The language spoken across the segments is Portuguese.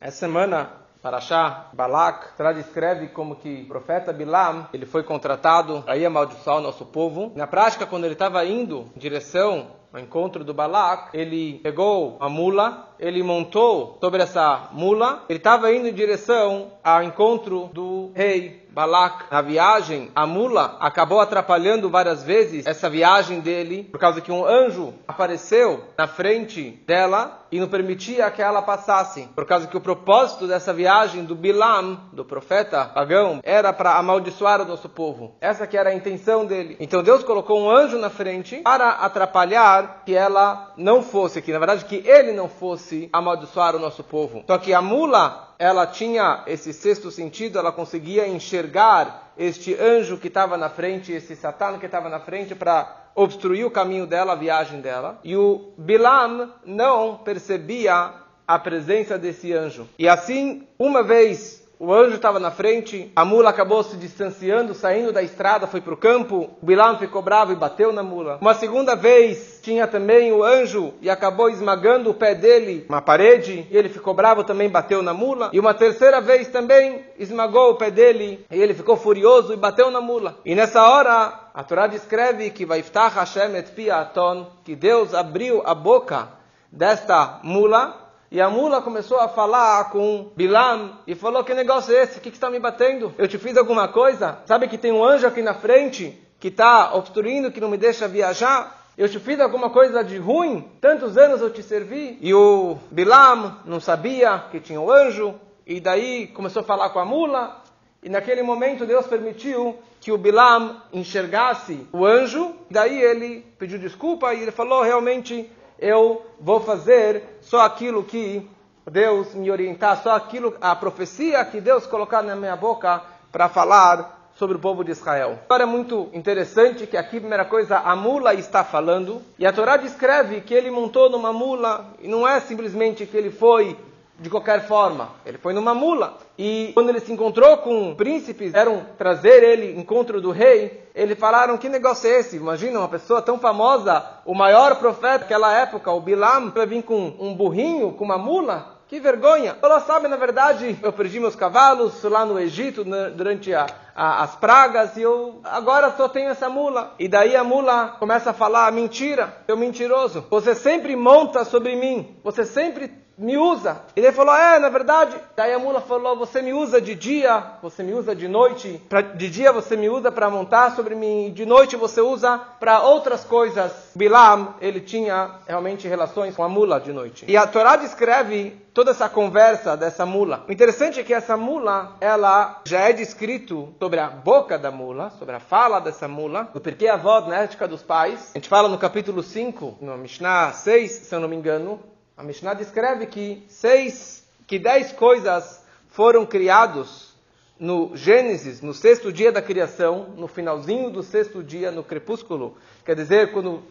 Essa semana, Parashá Balak descreve como que o profeta Bilam ele foi contratado para ir amaldiçoar o nosso povo. Na prática, quando ele estava indo em direção encontro do Balak, ele pegou a mula, ele montou sobre essa mula, ele estava indo em direção ao encontro do rei Balak, na viagem, a mula acabou atrapalhando várias vezes essa viagem dele, por causa que um anjo apareceu na frente dela e não permitia que ela passasse, por causa que o propósito dessa viagem do Bilam, do profeta pagão, era para amaldiçoar o nosso povo. Essa que era a intenção dele. Então Deus colocou um anjo na frente para atrapalhar que ela não fosse, que na verdade que ele não fosse amaldiçoar o nosso povo. Só que a mula ela tinha esse sexto sentido, ela conseguia enxergar este anjo que estava na frente, esse satã que estava na frente para obstruir o caminho dela, a viagem dela. E o Bilam não percebia a presença desse anjo. E assim, uma vez o anjo estava na frente, a mula acabou se distanciando, saindo da estrada, foi para o campo. Bilam ficou bravo e bateu na mula. Uma segunda vez tinha também o anjo e acabou esmagando o pé dele, uma parede, e ele ficou bravo também bateu na mula. E uma terceira vez também esmagou o pé dele e ele ficou furioso e bateu na mula. E nessa hora a Torá descreve que vai Hashem et piaton, que Deus abriu a boca desta mula e a mula começou a falar com Bilam e falou: Que negócio é esse? O que está me batendo? Eu te fiz alguma coisa? Sabe que tem um anjo aqui na frente que está obstruindo, que não me deixa viajar? Eu te fiz alguma coisa de ruim? Tantos anos eu te servi. E o Bilam não sabia que tinha um anjo. E daí começou a falar com a mula. E naquele momento Deus permitiu que o Bilam enxergasse o anjo. Daí ele pediu desculpa e ele falou: realmente eu vou fazer só aquilo que Deus me orientar, só aquilo, a profecia que Deus colocar na minha boca para falar sobre o povo de Israel. Agora é muito interessante que aqui, primeira coisa, a mula está falando, e a Torá descreve que ele montou numa mula, e não é simplesmente que ele foi de qualquer forma. Ele foi numa mula. E quando ele se encontrou com príncipes, eram trazer ele encontro do rei, eles falaram: que negócio é esse? Imagina uma pessoa tão famosa, o maior profeta daquela época, o Bilam, vai vir com um burrinho, com uma mula? Que vergonha! Ela sabe, na verdade, eu perdi meus cavalos lá no Egito né, durante a, a, as pragas e eu agora só tenho essa mula. E daí a mula começa a falar mentira, eu mentiroso. Você sempre monta sobre mim, você sempre me usa. Ele falou, é, na verdade. Daí a mula falou, você me usa de dia, você me usa de noite. Pra, de dia você me usa para montar sobre mim, de noite você usa para outras coisas. Bilam, ele tinha realmente relações com a mula de noite. E a Torá descreve toda essa conversa dessa mula. O interessante é que essa mula, ela já é descrito sobre a boca da mula, sobre a fala dessa mula, do porquê a voz na ética dos pais. A gente fala no capítulo 5, no Mishnah 6, se eu não me engano, a Mishnah descreve que seis, que dez coisas foram criados no Gênesis, no sexto dia da criação, no finalzinho do sexto dia, no crepúsculo. Quer dizer, quando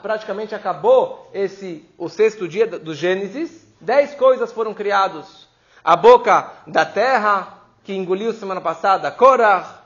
praticamente acabou esse o sexto dia do Gênesis, dez coisas foram criados. A boca da terra, que engoliu semana passada, Korah,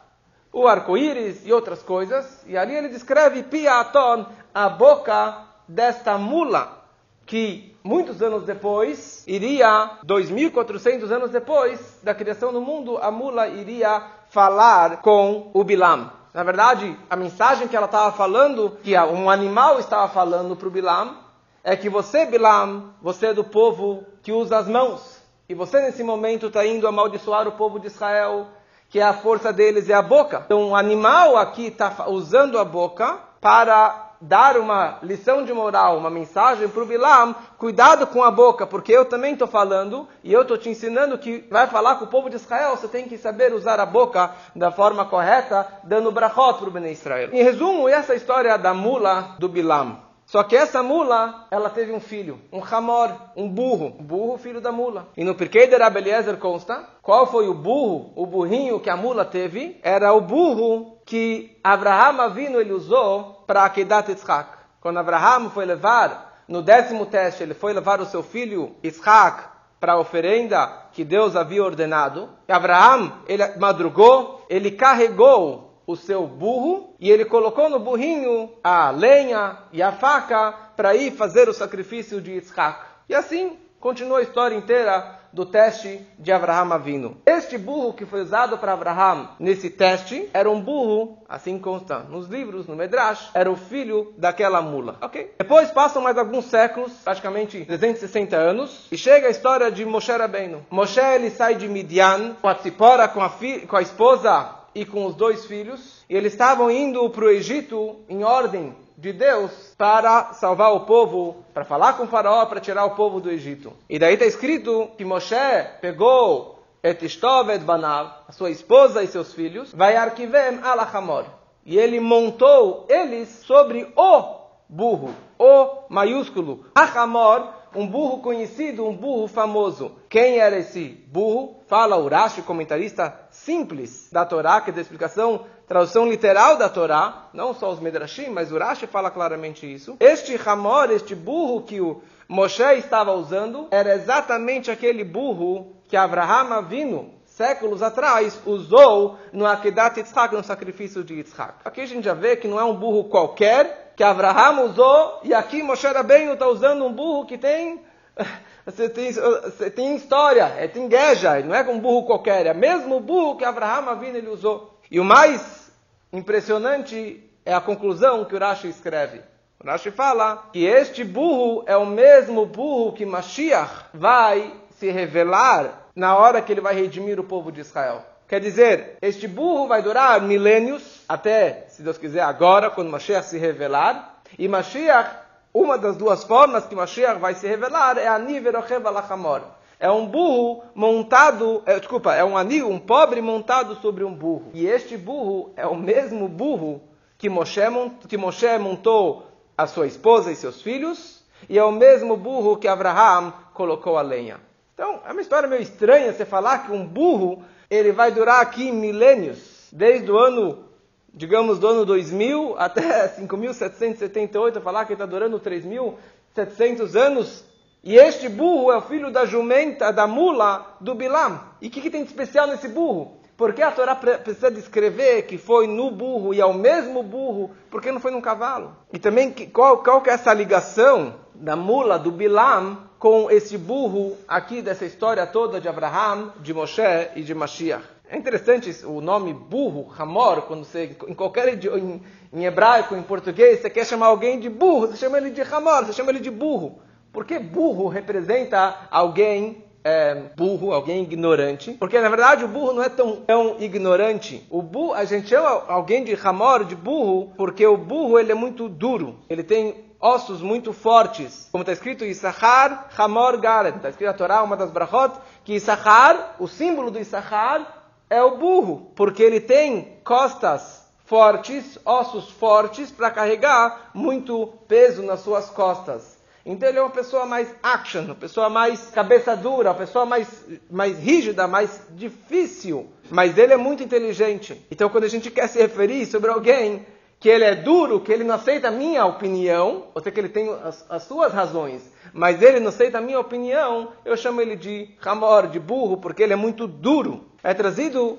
o arco-íris e outras coisas. E ali ele descreve Piaton, a boca desta mula que muitos anos depois, iria, 2.400 anos depois da criação do mundo, a mula iria falar com o Bilam. Na verdade, a mensagem que ela estava falando, que um animal estava falando para o Bilam, é que você, Bilam, você é do povo que usa as mãos. E você, nesse momento, está indo amaldiçoar o povo de Israel, que é a força deles é a boca. Então, o animal aqui está usando a boca para dar uma lição de moral, uma mensagem para o Bilam, cuidado com a boca, porque eu também estou falando e eu estou te ensinando que vai falar com o povo de Israel, você tem que saber usar a boca da forma correta, dando brachot para o Bnei Israel. Em resumo, essa história da mula do Bilam. Só que essa mula, ela teve um filho, um Hamor, um burro, um burro filho da mula. E no Pirkei de Rabeliezer consta, qual foi o burro, o burrinho que a mula teve? Era o burro que Abraham Avino ele usou para Akedat Yitzhak. Quando Abraham foi levar, no décimo teste, ele foi levar o seu filho Yitzhak para a oferenda que Deus havia ordenado. E Abraham, ele madrugou, ele carregou o seu burro e ele colocou no burrinho a lenha e a faca para ir fazer o sacrifício de Yitzhak. E assim continua a história inteira do teste de Abraham Avino. Este burro que foi usado para Abraham nesse teste era um burro, assim consta nos livros, no Medrash, era o filho daquela mula. Ok? Depois passam mais alguns séculos, praticamente 360 anos, e chega a história de Moshe Rabbeinu. Moshe ele sai de Midian com a Tzipora, com a, com a esposa e com os dois filhos, e eles estavam indo para o Egito em ordem de Deus para salvar o povo, para falar com o faraó, para tirar o povo do Egito. E daí está escrito que Moshe pegou et Ishtov et Banav, a sua esposa e seus filhos, vai arquivem alachamor. E ele montou eles sobre o burro, o maiúsculo, achamor, um burro conhecido, um burro famoso. Quem era esse burro? Fala o Rashi, comentarista simples da Torá, que é da explicação, tradução literal da Torá, não só os Medrashim, mas o Rashi fala claramente isso. Este Hamor, este burro que o Moshe estava usando, era exatamente aquele burro que Abraham Avinu, séculos atrás, usou no Akedat Yitzhak, no sacrifício de Yitzhak. Aqui a gente já vê que não é um burro qualquer, que Abraham usou, e aqui Moshe Rabbeinu está usando um burro que tem você tem, você tem história, é tem gueja, não é um burro qualquer, é o mesmo burro que Abraham Avinu ele usou. E o mais impressionante é a conclusão que o Rashi escreve. O Rashi fala que este burro é o mesmo burro que Mashiach vai se revelar na hora que ele vai redimir o povo de Israel. Quer dizer, este burro vai durar milênios, até, se Deus quiser, agora, quando Mashiach se revelar. E Mashiach uma das duas formas que Mashiach vai se revelar é Aniverochev Alachamor. É um burro montado, é, desculpa, é um anigo, um pobre montado sobre um burro. E este burro é o mesmo burro que Moshe, que Moshe montou a sua esposa e seus filhos, e é o mesmo burro que Abraham colocou a lenha. Então, é uma história meio estranha você falar que um burro ele vai durar aqui milênios, desde o ano digamos, do ano 2000 até 5.778, falar que está durando 3.700 anos. E este burro é o filho da jumenta, da mula, do Bilam. E o que, que, tem de especial nesse burro? Porque a Torá precisa descrever que foi no burro e é o mesmo burro, porque não foi num cavalo? E também qual, qual que é essa ligação da mula, do Bilam, com esse burro aqui dessa história toda de Abraham, de Moshe e de Mashiach? É interessante o nome burro, Hamor, quando você, em qualquer em, em, hebraico, em português, você quer chamar alguém de burro, você chama ele de Hamor, você chama ele de burro. Porque burro representa alguém é, burro, alguém ignorante. Porque na verdade o burro não é tão, tão ignorante. O burro, a gente chama alguém de Hamor, de burro, porque o burro ele é muito duro. Ele tem ossos muito fortes. Como está escrito, Issachar Hamor Garen. Está escrito na Torá, uma das brachot, que Issachar, o símbolo do Issachar, é o burro, porque ele tem costas fortes, ossos fortes para carregar muito peso nas suas costas. Então ele é uma pessoa mais action, uma pessoa mais cabeça dura, uma pessoa mais, mais rígida, mais difícil. Mas ele é muito inteligente. Então quando a gente quer se referir sobre alguém que ele é duro, que ele não aceita a minha opinião, ou seja, que ele tem as, as suas razões, mas ele não aceita a minha opinião, eu chamo ele de Hamor, de burro, porque ele é muito duro. É trazido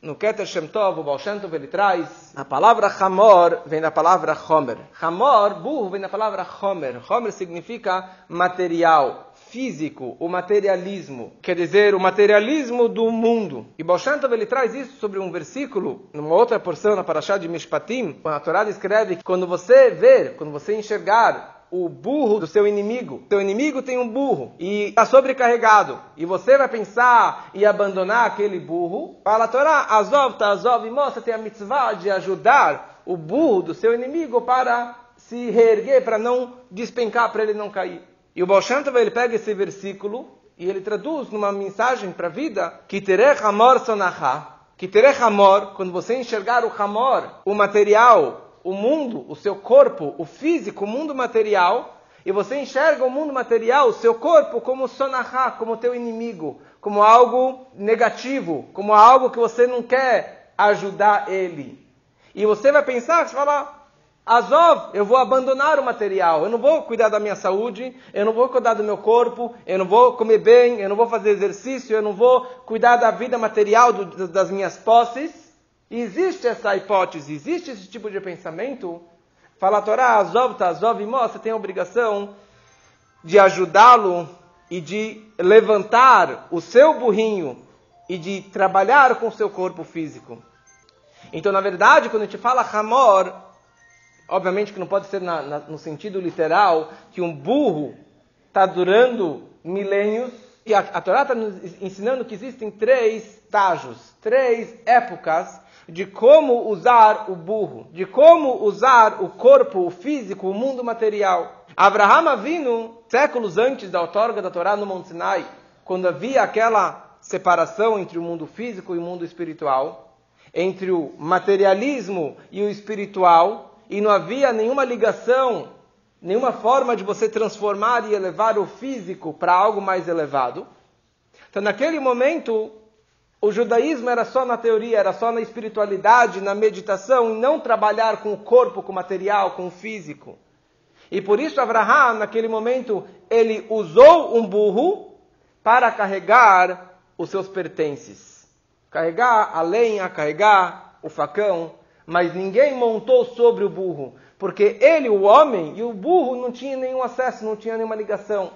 no Keter Shem Tov, o Baal Shem Tov, ele traz a palavra Hamor, vem da palavra Homer. Hamor, burro, vem da palavra Homer. Homer significa material, físico, o materialismo. Quer dizer, o materialismo do mundo. E Baal Shem Tov, ele traz isso sobre um versículo, numa outra porção, na Parashá de Mishpatim, quando a Torá descreve que quando você ver, quando você enxergar o burro do seu inimigo. Seu inimigo tem um burro e está sobrecarregado. E você vai pensar e abandonar aquele burro. Fala a Torá, Azov, Azov e moça tem a mitzvah de ajudar o burro do seu inimigo para se reerguer, para não despencar, para ele não cair. E o Baal ele pega esse versículo e ele traduz numa mensagem para a vida, que terech amor sonachá, que terech amor, quando você enxergar o amor, o material, o mundo, o seu corpo, o físico, o mundo material, e você enxerga o mundo material, o seu corpo, como sonahá, como teu inimigo, como algo negativo, como algo que você não quer ajudar ele. E você vai pensar, você fala, Azov, eu vou abandonar o material, eu não vou cuidar da minha saúde, eu não vou cuidar do meu corpo, eu não vou comer bem, eu não vou fazer exercício, eu não vou cuidar da vida material do, das minhas posses. Existe essa hipótese, existe esse tipo de pensamento. Fala a Torá, Azov, Azov, você tem a obrigação de ajudá-lo e de levantar o seu burrinho e de trabalhar com o seu corpo físico. Então, na verdade, quando a gente fala Hamor, obviamente que não pode ser na, na, no sentido literal que um burro está durando milênios, e a, a Torá está nos ensinando que existem três estágios, três épocas de como usar o burro, de como usar o corpo, o físico, o mundo material. Abraham Avinu, séculos antes da outorga da Torá no Monte Sinai, quando havia aquela separação entre o mundo físico e o mundo espiritual, entre o materialismo e o espiritual, e não havia nenhuma ligação, nenhuma forma de você transformar e elevar o físico para algo mais elevado. Então, naquele momento, o judaísmo era só na teoria, era só na espiritualidade, na meditação, e não trabalhar com o corpo, com o material, com o físico. E por isso Abraham, naquele momento, ele usou um burro para carregar os seus pertences. Carregar a lenha, carregar o facão, mas ninguém montou sobre o burro, porque ele, o homem, e o burro não tinha nenhum acesso, não tinha nenhuma ligação.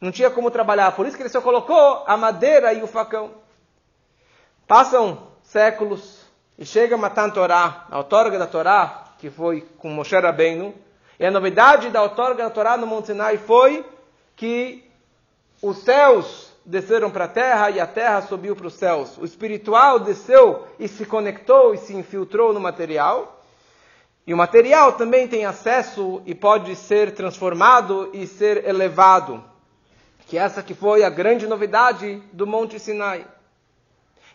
Não tinha como trabalhar, por isso que ele só colocou a madeira e o facão. Passam séculos e chega Matan Torá, a outorga da Torá, que foi com Moshe Rabbeinu, e a novidade da outorga da Torá no Monte Sinai foi que os céus desceram para a terra e a terra subiu para os céus. O espiritual desceu e se conectou e se infiltrou no material. E o material também tem acesso e pode ser transformado e ser elevado. Que essa que foi a grande novidade do Monte Sinai.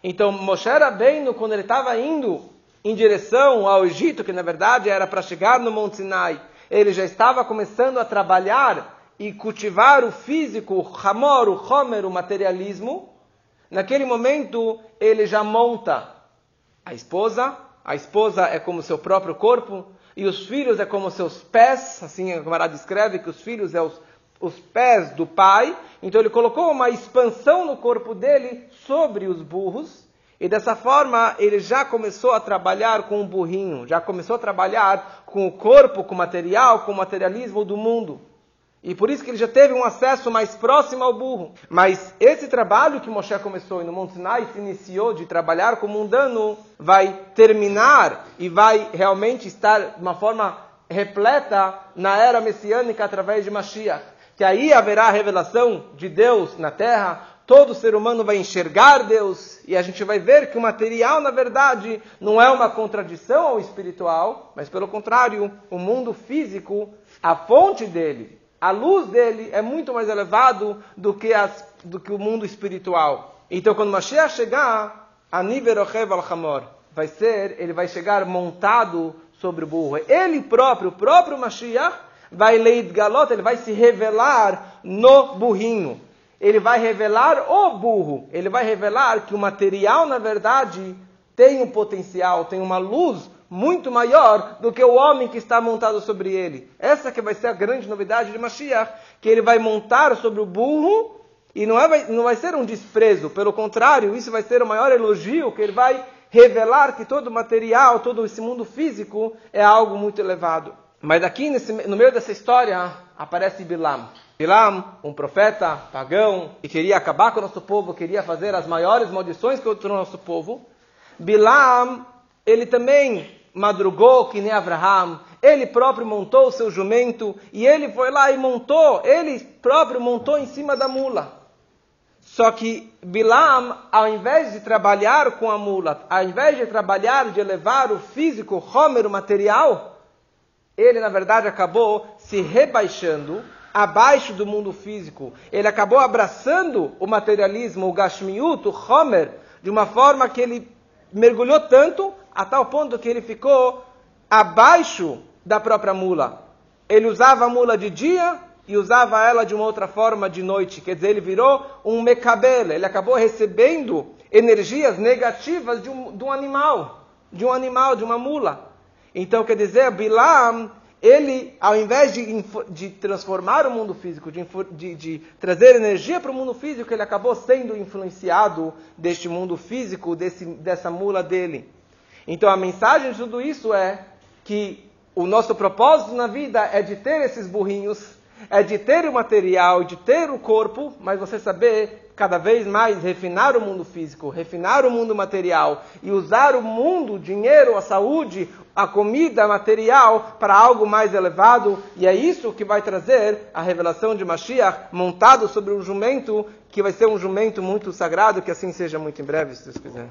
Então, Moshe Rabbeinu, quando ele estava indo em direção ao Egito, que na verdade era para chegar no Monte Sinai, ele já estava começando a trabalhar e cultivar o físico, o hamor, o homer, o materialismo. Naquele momento, ele já monta a esposa, a esposa é como seu próprio corpo, e os filhos é como seus pés, assim a camarada descreve que os filhos é os, os pés do pai. Então ele colocou uma expansão no corpo dele sobre os burros, e dessa forma ele já começou a trabalhar com o burrinho, já começou a trabalhar com o corpo, com o material, com o materialismo do mundo. E por isso que ele já teve um acesso mais próximo ao burro. Mas esse trabalho que Moshe começou e no Monte Sinai se iniciou de trabalhar com o mundano, vai terminar e vai realmente estar de uma forma repleta na era messiânica através de Mashiach. Que aí haverá a revelação de Deus na terra, todo ser humano vai enxergar Deus e a gente vai ver que o material, na verdade, não é uma contradição ao espiritual, mas pelo contrário, o mundo físico, a fonte dele, a luz dele é muito mais elevado do que, as, do que o mundo espiritual. Então, quando Mashiach chegar, a al-Hamor, vai ser, ele vai chegar montado sobre o burro. Ele próprio, o próprio Mashiach, vai leid galot, ele vai se revelar no burrinho ele vai revelar o burro, ele vai revelar que o material, na verdade, tem um potencial, tem uma luz muito maior do que o homem que está montado sobre ele. Essa que vai ser a grande novidade de Mashiach, que ele vai montar sobre o burro e não, é, não vai ser um desprezo, pelo contrário, isso vai ser o maior elogio, que ele vai revelar que todo material, todo esse mundo físico é algo muito elevado. Mas aqui nesse, no meio dessa história aparece Bilam. Bilam, um profeta pagão, que queria acabar com o nosso povo, queria fazer as maiores maldições contra o nosso povo. Bilam, ele também madrugou que nem Abraham, ele próprio montou o seu jumento e ele foi lá e montou, ele próprio montou em cima da mula. Só que Bilam, ao invés de trabalhar com a mula, ao invés de trabalhar de elevar o físico, o homer, o material, ele na verdade acabou se rebaixando abaixo do mundo físico. Ele acabou abraçando o materialismo, o Gashmiut, o Homer, de uma forma que ele mergulhou tanto, a tal ponto que ele ficou abaixo da própria mula. Ele usava a mula de dia e usava ela de uma outra forma de noite. Quer dizer, ele virou um mecabela. Ele acabou recebendo energias negativas de um, de um animal, de um animal, de uma mula. Então, quer dizer, Bilam ele, ao invés de, de transformar o mundo físico, de, de, de trazer energia para o mundo físico, ele acabou sendo influenciado deste mundo físico, desse, dessa mula dele. Então a mensagem de tudo isso é que o nosso propósito na vida é de ter esses burrinhos, é de ter o material, de ter o corpo, mas você saber cada vez mais refinar o mundo físico, refinar o mundo material e usar o mundo, o dinheiro, a saúde, a comida material para algo mais elevado. E é isso que vai trazer a revelação de Mashiach montado sobre um jumento que vai ser um jumento muito sagrado, que assim seja muito em breve, se Deus quiser.